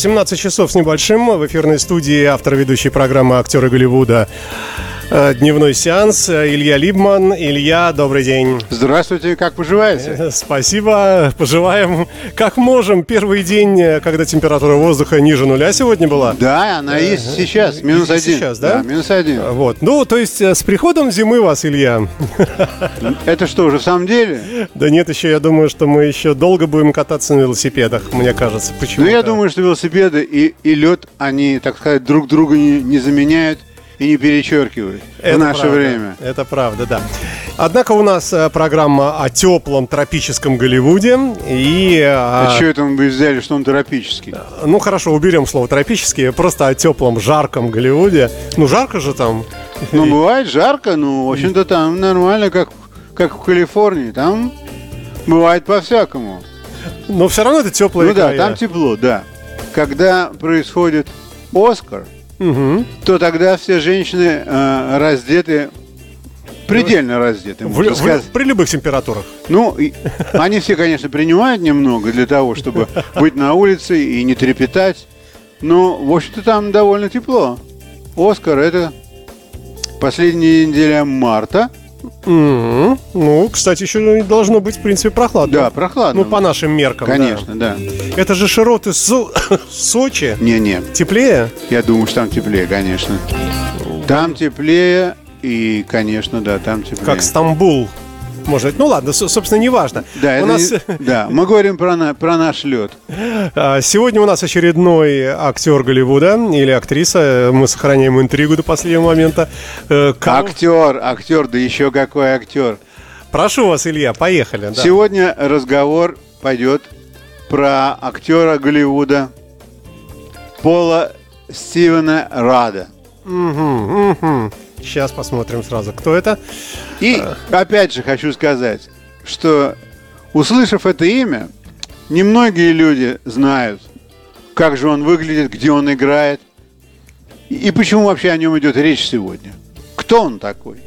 17 часов с небольшим. В эфирной студии автор ведущей программы «Актеры Голливуда» дневной сеанс. Илья Либман. Илья, добрый день. Здравствуйте, как поживаете? Э, спасибо, поживаем как можем. Первый день, э, когда температура воздуха ниже нуля сегодня была. Да, она есть сейчас, минус один. Сейчас, да? Да, минус один. Вот, ну, то есть с приходом зимы вас, Илья. Это что, уже в самом деле? Да нет, еще я думаю, что мы еще долго будем кататься на велосипедах, мне кажется. Почему? Ну, я думаю, что велосипеды и, и лед, они, так сказать, друг друга не, не заменяют и не перечеркивают это в наше правда, время. Это правда, да. Однако у нас э, программа о теплом тропическом Голливуде. И, а, а что это мы взяли, что он тропический? Ну хорошо, уберем слово тропический, просто о теплом, жарком Голливуде. Ну жарко же там. Ну бывает жарко, ну в общем-то там нормально, как, как в Калифорнии. Там бывает по-всякому. Но все равно это теплое. Ну да, там тепло, да. Когда происходит Оскар, угу. то тогда все женщины э, раздеты предельно раздеты. В, в, при любых температурах. Ну, и, они все, конечно, принимают немного для того, чтобы быть на улице и не трепетать. Но, в общем-то, там довольно тепло. Оскар это последняя неделя марта. Mm-hmm. Ну, кстати, еще должно быть, в принципе, прохладно. Да, прохладно. Ну, по нашим меркам. Конечно, да. да. Это же широты Со... Сочи. Не-не. Теплее? Я думаю, что там теплее, конечно. Там теплее, и, конечно, да, там теплее. Как Стамбул. Может быть, ну ладно, собственно, не важно. Да, у нас... не... да, мы говорим про, на... про наш лед. А, сегодня у нас очередной актер Голливуда или актриса. Мы сохраняем интригу до последнего момента. Э, кого... Актер, актер, да еще какой актер. Прошу вас, Илья, поехали. Да. Сегодня разговор пойдет про актера Голливуда Пола Стивена Рада. Угу, угу. Сейчас посмотрим сразу, кто это. И опять же хочу сказать, что услышав это имя, немногие люди знают, как же он выглядит, где он играет и почему вообще о нем идет речь сегодня. Кто он такой?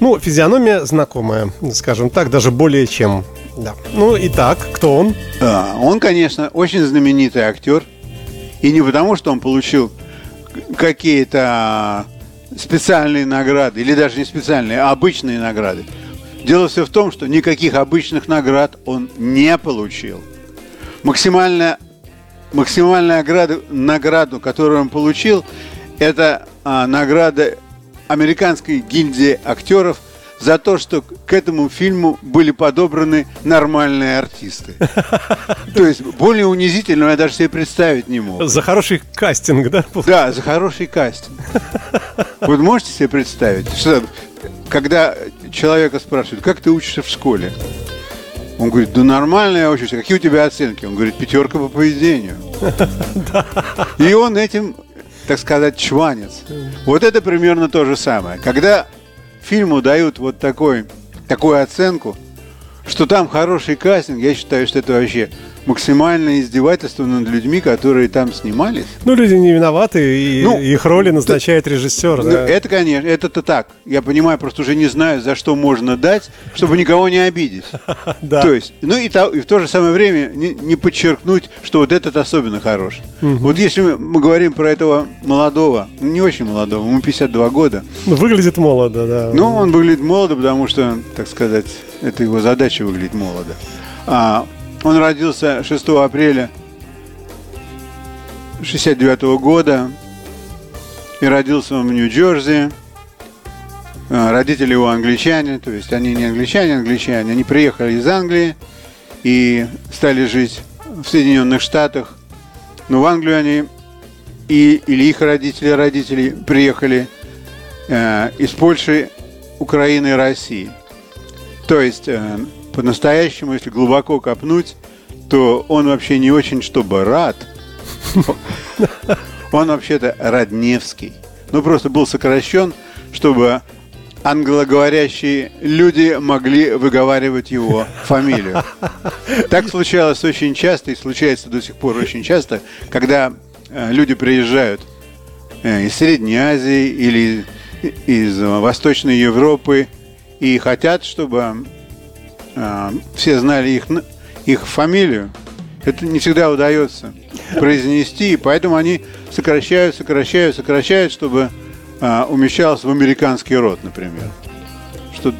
Ну, физиономия знакомая, скажем так, даже более чем. Да. Ну, итак, кто он? А, он, конечно, очень знаменитый актер. И не потому, что он получил какие-то специальные награды, или даже не специальные, а обычные награды. Дело все в том, что никаких обычных наград он не получил. Максимальная, максимальная награда, награду, которую он получил, это а, награда Американской гильдии актеров за то, что к этому фильму были подобраны нормальные артисты. То есть более унизительного я даже себе представить не мог. За хороший кастинг, да? Да, за хороший кастинг. Вы можете себе представить, что когда человека спрашивают, как ты учишься в школе? Он говорит, да нормально я учусь. Какие у тебя оценки? Он говорит, пятерка по поведению. И он этим, так сказать, чванец. Вот это примерно то же самое. Когда фильму дают вот такой, такую оценку, что там хороший кастинг, я считаю, что это вообще максимальное издевательство над людьми, которые там снимались. Ну, люди не виноваты, и ну, их роли назначает режиссер. Ну, да. Это, конечно, это-то так. Я понимаю, просто уже не знаю, за что можно дать, чтобы никого не обидеть. Да. То есть, ну и, то, и в то же самое время не, не подчеркнуть, что вот этот особенно хорош. Вот если мы, мы говорим про этого молодого, ну, не очень молодого, ему 52 года. Ну, выглядит молодо, да. Ну, он выглядит молодо, потому что, так сказать, это его задача выглядеть молодо. А, он родился 6 апреля 69 года и родился он в Нью-Джерси. А, родители его англичане, то есть они не англичане, англичане. Они приехали из Англии и стали жить в Соединенных Штатах. Но в Англию они и, или их родители, родители приехали э, из Польши, Украины и России. То есть э, по-настоящему, если глубоко копнуть, то он вообще не очень чтобы рад. Он вообще-то Родневский. Ну, просто был сокращен, чтобы англоговорящие люди могли выговаривать его фамилию. Так случалось очень часто и случается до сих пор очень часто, когда э, люди приезжают э, из Средней Азии или из Восточной Европы и хотят, чтобы а, все знали их, их фамилию. Это не всегда удается. произнести, и поэтому они сокращают, сокращают, сокращают, чтобы а, умещался в американский род, например. Что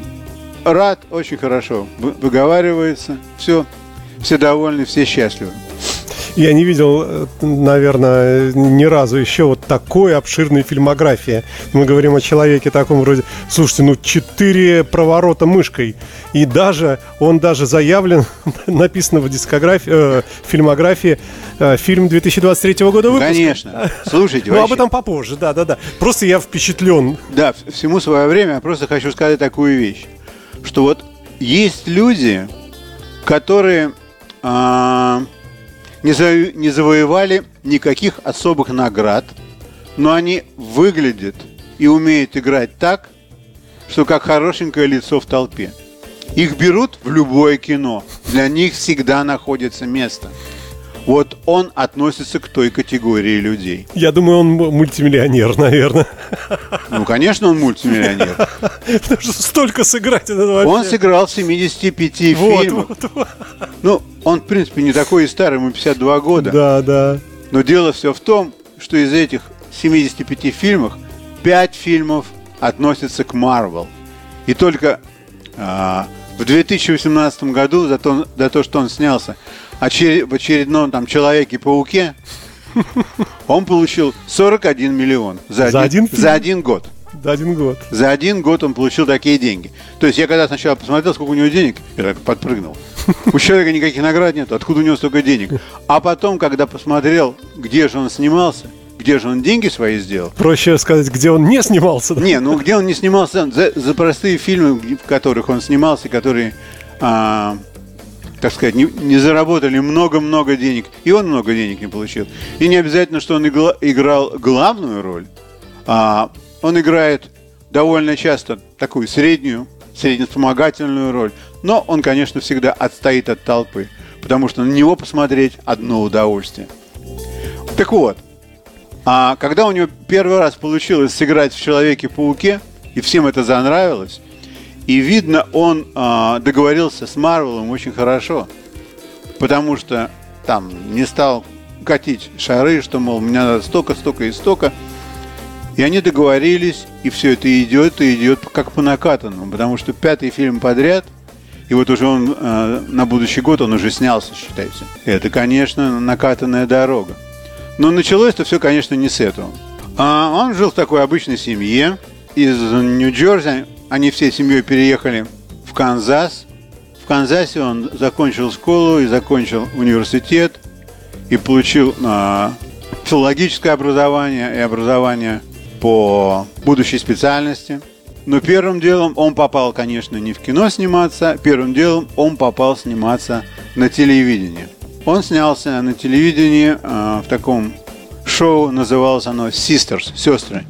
рад очень хорошо выговаривается, все, все довольны, все счастливы. Я не видел, э, наверное, ни разу еще вот такой обширной фильмографии. Мы говорим о человеке таком вроде... Слушайте, ну четыре проворота мышкой. И даже, он даже заявлен, написано в дискографии, э, фильмографии, э, фильм 2023 года выпуска. Конечно. Слушайте, Ну, об этом попозже, да-да-да. Просто я впечатлен. Да, всему свое время. Я просто хочу сказать такую вещь, что вот есть люди, которые... А, не, за, не завоевали никаких особых наград, но они выглядят и умеют играть так, что как хорошенькое лицо в толпе. Их берут в любое кино. Для них всегда находится место. Вот он относится к той категории людей. Я думаю, он мультимиллионер, наверное. Ну, конечно, он мультимиллионер. Потому что столько сыграть это вообще. Он сыграл в 75 вот, фильмах. Вот, вот. Ну, он, в принципе, не такой и старый, ему 52 года. Да, да. Но дело все в том, что из этих 75 фильмов 5 фильмов относятся к Марвел. И только а, в 2018 году за то, за то, что он снялся в очередном там Человеке-пауке, он получил 41 миллион за, за один, один за один год. За один год. За один год он получил такие деньги. То есть я когда сначала посмотрел, сколько у него денег, я так подпрыгнул. У человека никаких наград нет, откуда у него столько денег? А потом, когда посмотрел, где же он снимался, где же он деньги свои сделал. Проще сказать, где он не снимался. Да? Не, ну где он не снимался, за, за простые фильмы, в которых он снимался, которые, а, так сказать, не, не заработали много-много денег. И он много денег не получил. И не обязательно, что он игла, играл главную роль. А, он играет довольно часто такую среднюю, средневспомогательную роль. Но он, конечно, всегда отстоит от толпы, потому что на него посмотреть одно удовольствие. Так вот, а когда у него первый раз получилось сыграть в Человеке-пауке, и всем это занравилось, и видно, он а, договорился с Марвелом очень хорошо, потому что там не стал катить шары, что, мол, мне надо столько, столько и столько. И они договорились, и все это идет, и идет как по накатанному, потому что пятый фильм подряд – и вот уже он э, на будущий год он уже снялся, считайте. Это, конечно, накатанная дорога. Но началось это все, конечно, не с этого. А он жил в такой обычной семье. Из Нью-Джерси они всей семьей переехали в Канзас. В Канзасе он закончил школу и закончил университет и получил э, филологическое образование и образование по будущей специальности – но первым делом он попал, конечно, не в кино сниматься, первым делом он попал сниматься на телевидении. Он снялся на телевидении э, в таком шоу, называлось оно «Sisters», «Сестры».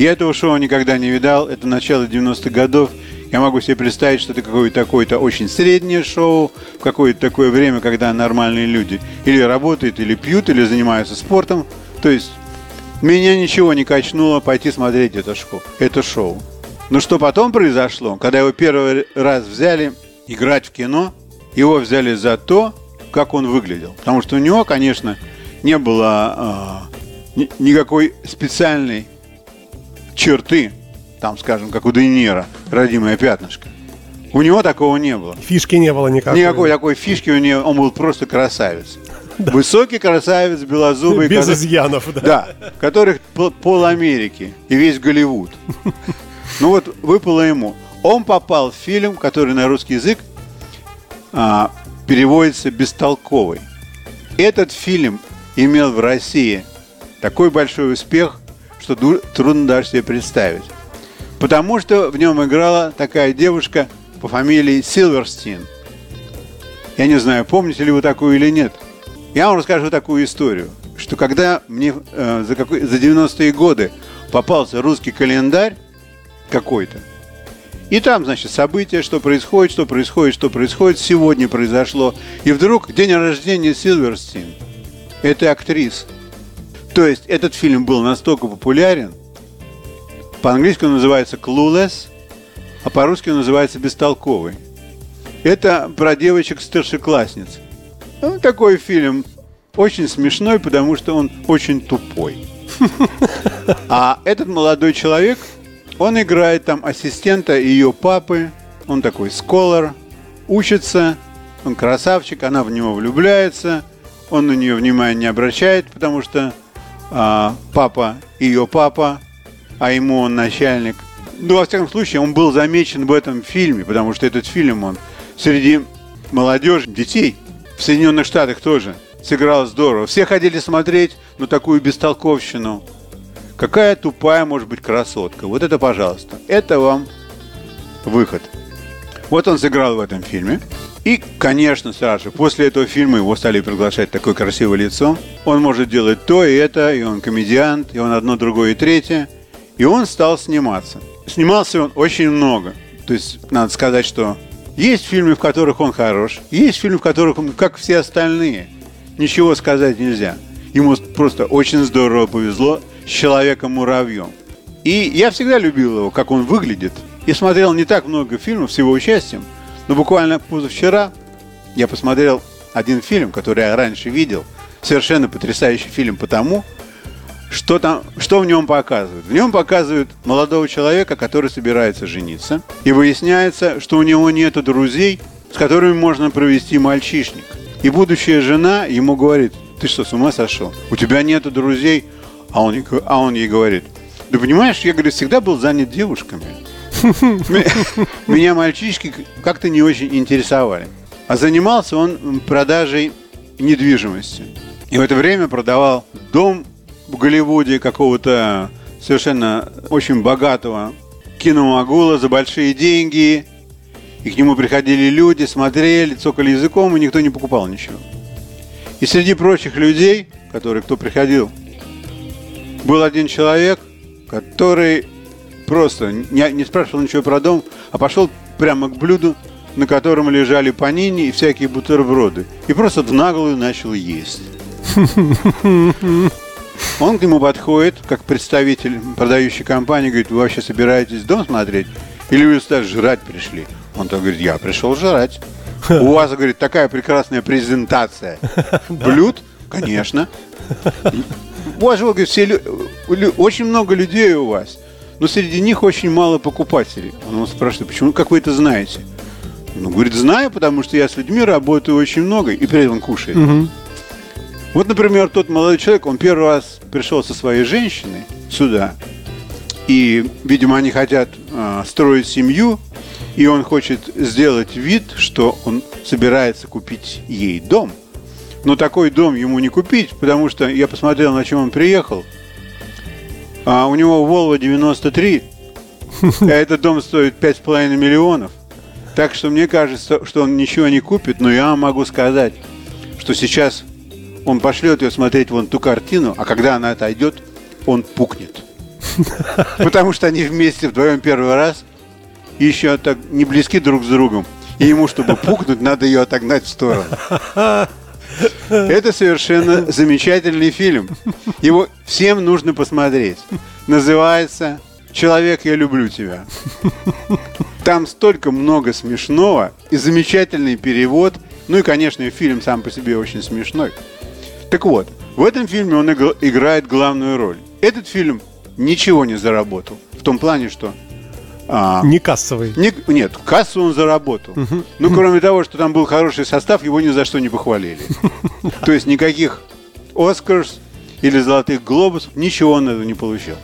Я этого шоу никогда не видал, это начало 90-х годов. Я могу себе представить, что это какое-то такое-то очень среднее шоу, в какое-то такое время, когда нормальные люди или работают, или пьют, или занимаются спортом. То есть меня ничего не качнуло пойти смотреть это шоу. Это шоу. Но что потом произошло, когда его первый раз взяли играть в кино, его взяли за то, как он выглядел. Потому что у него, конечно, не было э, никакой специальной черты, там, скажем, как у Дейнера, родимое пятнышко. У него такого не было. Фишки не было никакой. Никакой такой фишки у него, он был просто красавец. Да. Высокий красавец, белозубый. Без который, изъянов, да. Да, которых пол Америки и весь Голливуд. Ну вот выпало ему. Он попал в фильм, который на русский язык а, переводится «бестолковый». Этот фильм имел в России такой большой успех, что трудно даже себе представить. Потому что в нем играла такая девушка по фамилии Силверстин. Я не знаю, помните ли вы такую или нет. Я вам расскажу такую историю, что когда мне э, за, какой, за 90-е годы попался русский календарь, какой-то. И там, значит, события, что происходит, что происходит, что происходит, сегодня произошло. И вдруг день рождения Силверстин, этой актрисы. То есть этот фильм был настолько популярен, по-английски он называется «Clueless», а по-русски он называется «Бестолковый». Это про девочек-старшеклассниц. Ну, такой фильм очень смешной, потому что он очень тупой. А этот молодой человек, он играет там ассистента ее папы, он такой сколар, учится, он красавчик, она в него влюбляется, он на нее внимания не обращает, потому что а, папа ее папа, а ему он начальник. Ну, во всяком случае, он был замечен в этом фильме, потому что этот фильм, он среди молодежи, детей в Соединенных Штатах тоже сыграл здорово. Все ходили смотреть, ну, такую бестолковщину. Какая тупая может быть красотка. Вот это, пожалуйста. Это вам выход. Вот он сыграл в этом фильме. И, конечно, Саша, после этого фильма его стали приглашать такое красивое лицо. Он может делать то и это, и он комедиант, и он одно, другое и третье. И он стал сниматься. Снимался он очень много. То есть, надо сказать, что есть фильмы, в которых он хорош, есть фильмы, в которых он, как все остальные, ничего сказать нельзя. Ему просто очень здорово повезло с человеком-муравьем. И я всегда любил его, как он выглядит. И смотрел не так много фильмов с его участием, но буквально позавчера я посмотрел один фильм, который я раньше видел. Совершенно потрясающий фильм потому, что, там, что в нем показывают? В нем показывают молодого человека, который собирается жениться. И выясняется, что у него нет друзей, с которыми можно провести мальчишник. И будущая жена ему говорит, ты что, с ума сошел? У тебя нет друзей? А он, а он ей говорит, да понимаешь, я, говорю, всегда был занят девушками. Меня мальчишки как-то не очень интересовали. А занимался он продажей недвижимости. И в это время продавал дом в Голливуде какого-то совершенно очень богатого киномагула за большие деньги. И к нему приходили люди, смотрели, цокали языком, и никто не покупал ничего. И среди прочих людей, которые, кто приходил, был один человек, который просто не, не спрашивал ничего про дом, а пошел прямо к блюду, на котором лежали панини и всякие бутерброды. И просто в наглую начал есть. Он к нему подходит, как представитель продающей компании, говорит, вы вообще собираетесь дом смотреть? Или вы сюда жрать пришли? Он так говорит, я пришел жрать. У вас, говорит, такая прекрасная презентация блюд, конечно. У вас, говорит, все, очень много людей у вас но среди них очень мало покупателей. Он спрашивает, почему, как вы это знаете? Ну, говорит, знаю, потому что я с людьми работаю очень много, и при этом кушает. Угу. Вот, например, тот молодой человек, он первый раз пришел со своей женщиной сюда, и, видимо, они хотят э, строить семью, и он хочет сделать вид, что он собирается купить ей дом. Но такой дом ему не купить, потому что я посмотрел, на чем он приехал – а у него Volvo 93, а этот дом стоит 5,5 миллионов. Так что мне кажется, что он ничего не купит, но я могу сказать, что сейчас он пошлет ее смотреть вон ту картину, а когда она отойдет, он пукнет. Потому что они вместе вдвоем первый раз и еще так не близки друг с другом. И ему, чтобы пукнуть, надо ее отогнать в сторону. Это совершенно замечательный фильм. Его всем нужно посмотреть. Называется «Человек, я люблю тебя». Там столько много смешного и замечательный перевод. Ну и, конечно, фильм сам по себе очень смешной. Так вот, в этом фильме он играет главную роль. Этот фильм ничего не заработал. В том плане, что а, не кассовый. Не, нет, кассу он заработал. Угу. Ну, кроме того, что там был хороший состав, его ни за что не похвалили. То есть никаких Оскарс или Золотых Глобусов, ничего он этого не получил.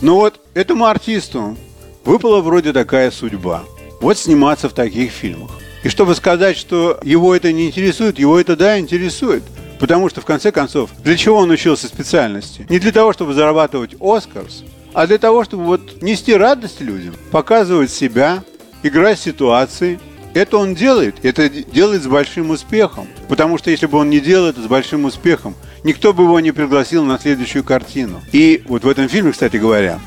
Но вот этому артисту выпала вроде такая судьба. Вот сниматься в таких фильмах. И чтобы сказать, что его это не интересует, его это да интересует. Потому что, в конце концов, для чего он учился специальности? Не для того, чтобы зарабатывать Оскарс, а для того, чтобы вот нести радость людям, показывать себя, играть ситуации. Это он делает, это делает с большим успехом. Потому что если бы он не делал это с большим успехом, никто бы его не пригласил на следующую картину. И вот в этом фильме, кстати говоря,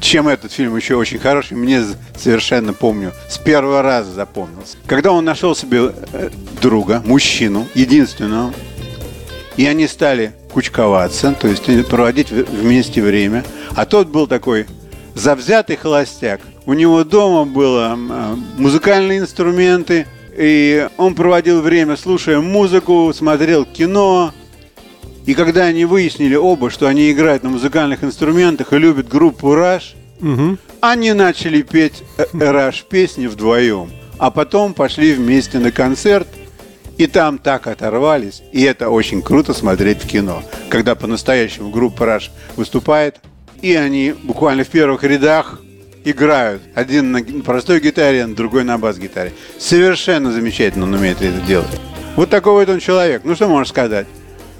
чем этот фильм еще очень хороший, мне совершенно помню, с первого раза запомнился. Когда он нашел себе э, друга, мужчину, единственного, и они стали кучковаться, то есть проводить вместе время. А тот был такой завзятый холостяк. У него дома было музыкальные инструменты, и он проводил время, слушая музыку, смотрел кино. И когда они выяснили оба, что они играют на музыкальных инструментах и любят группу Rush, они начали петь э, Rush песни вдвоем. А потом пошли вместе на концерт, и там так оторвались. И это очень круто смотреть в кино, когда по-настоящему группа Rush выступает, и они буквально в первых рядах играют. Один на простой гитаре, другой на бас-гитаре. Совершенно замечательно он умеет это делать. Вот такой вот он человек. Ну, что можешь сказать?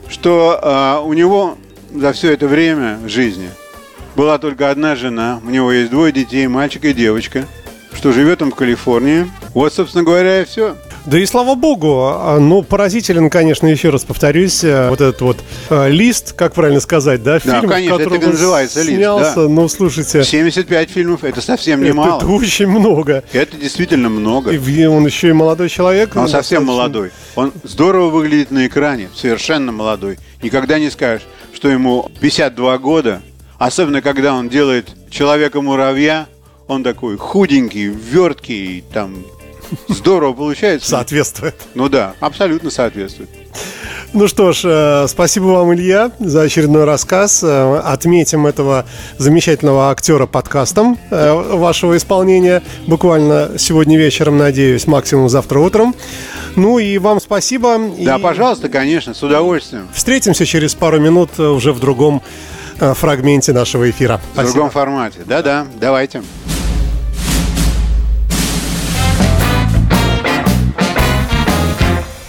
Что а, у него за все это время жизни была только одна жена. У него есть двое детей, мальчик и девочка. Что живет он в Калифорнии. Вот, собственно говоря, и все. Да и слава богу, а, ну, поразителен, конечно, еще раз повторюсь, э, вот этот вот э, лист, как правильно сказать, да, фильм, в конечно, это котором он называется лист, снялся, да. ну, слушайте, 75 фильмов это совсем это, немало. это очень много. Это действительно много. И он еще и молодой человек. Он ну, совсем достаточно. молодой. Он здорово выглядит на экране, совершенно молодой. Никогда не скажешь, что ему 52 года, особенно когда он делает человека-муравья, он такой худенький, верткий, там здорово получается. Соответствует. Ну да, абсолютно соответствует. Ну что ж, э, спасибо вам, Илья, за очередной рассказ. Э, Отметим этого замечательного актера подкастом э, вашего исполнения. Буквально сегодня вечером, надеюсь, максимум завтра утром. Ну и вам спасибо. Да, И пожалуйста, конечно, с удовольствием. Встретимся через пару минут уже в другом фрагменте нашего эфира. В другом формате. Да-да, давайте.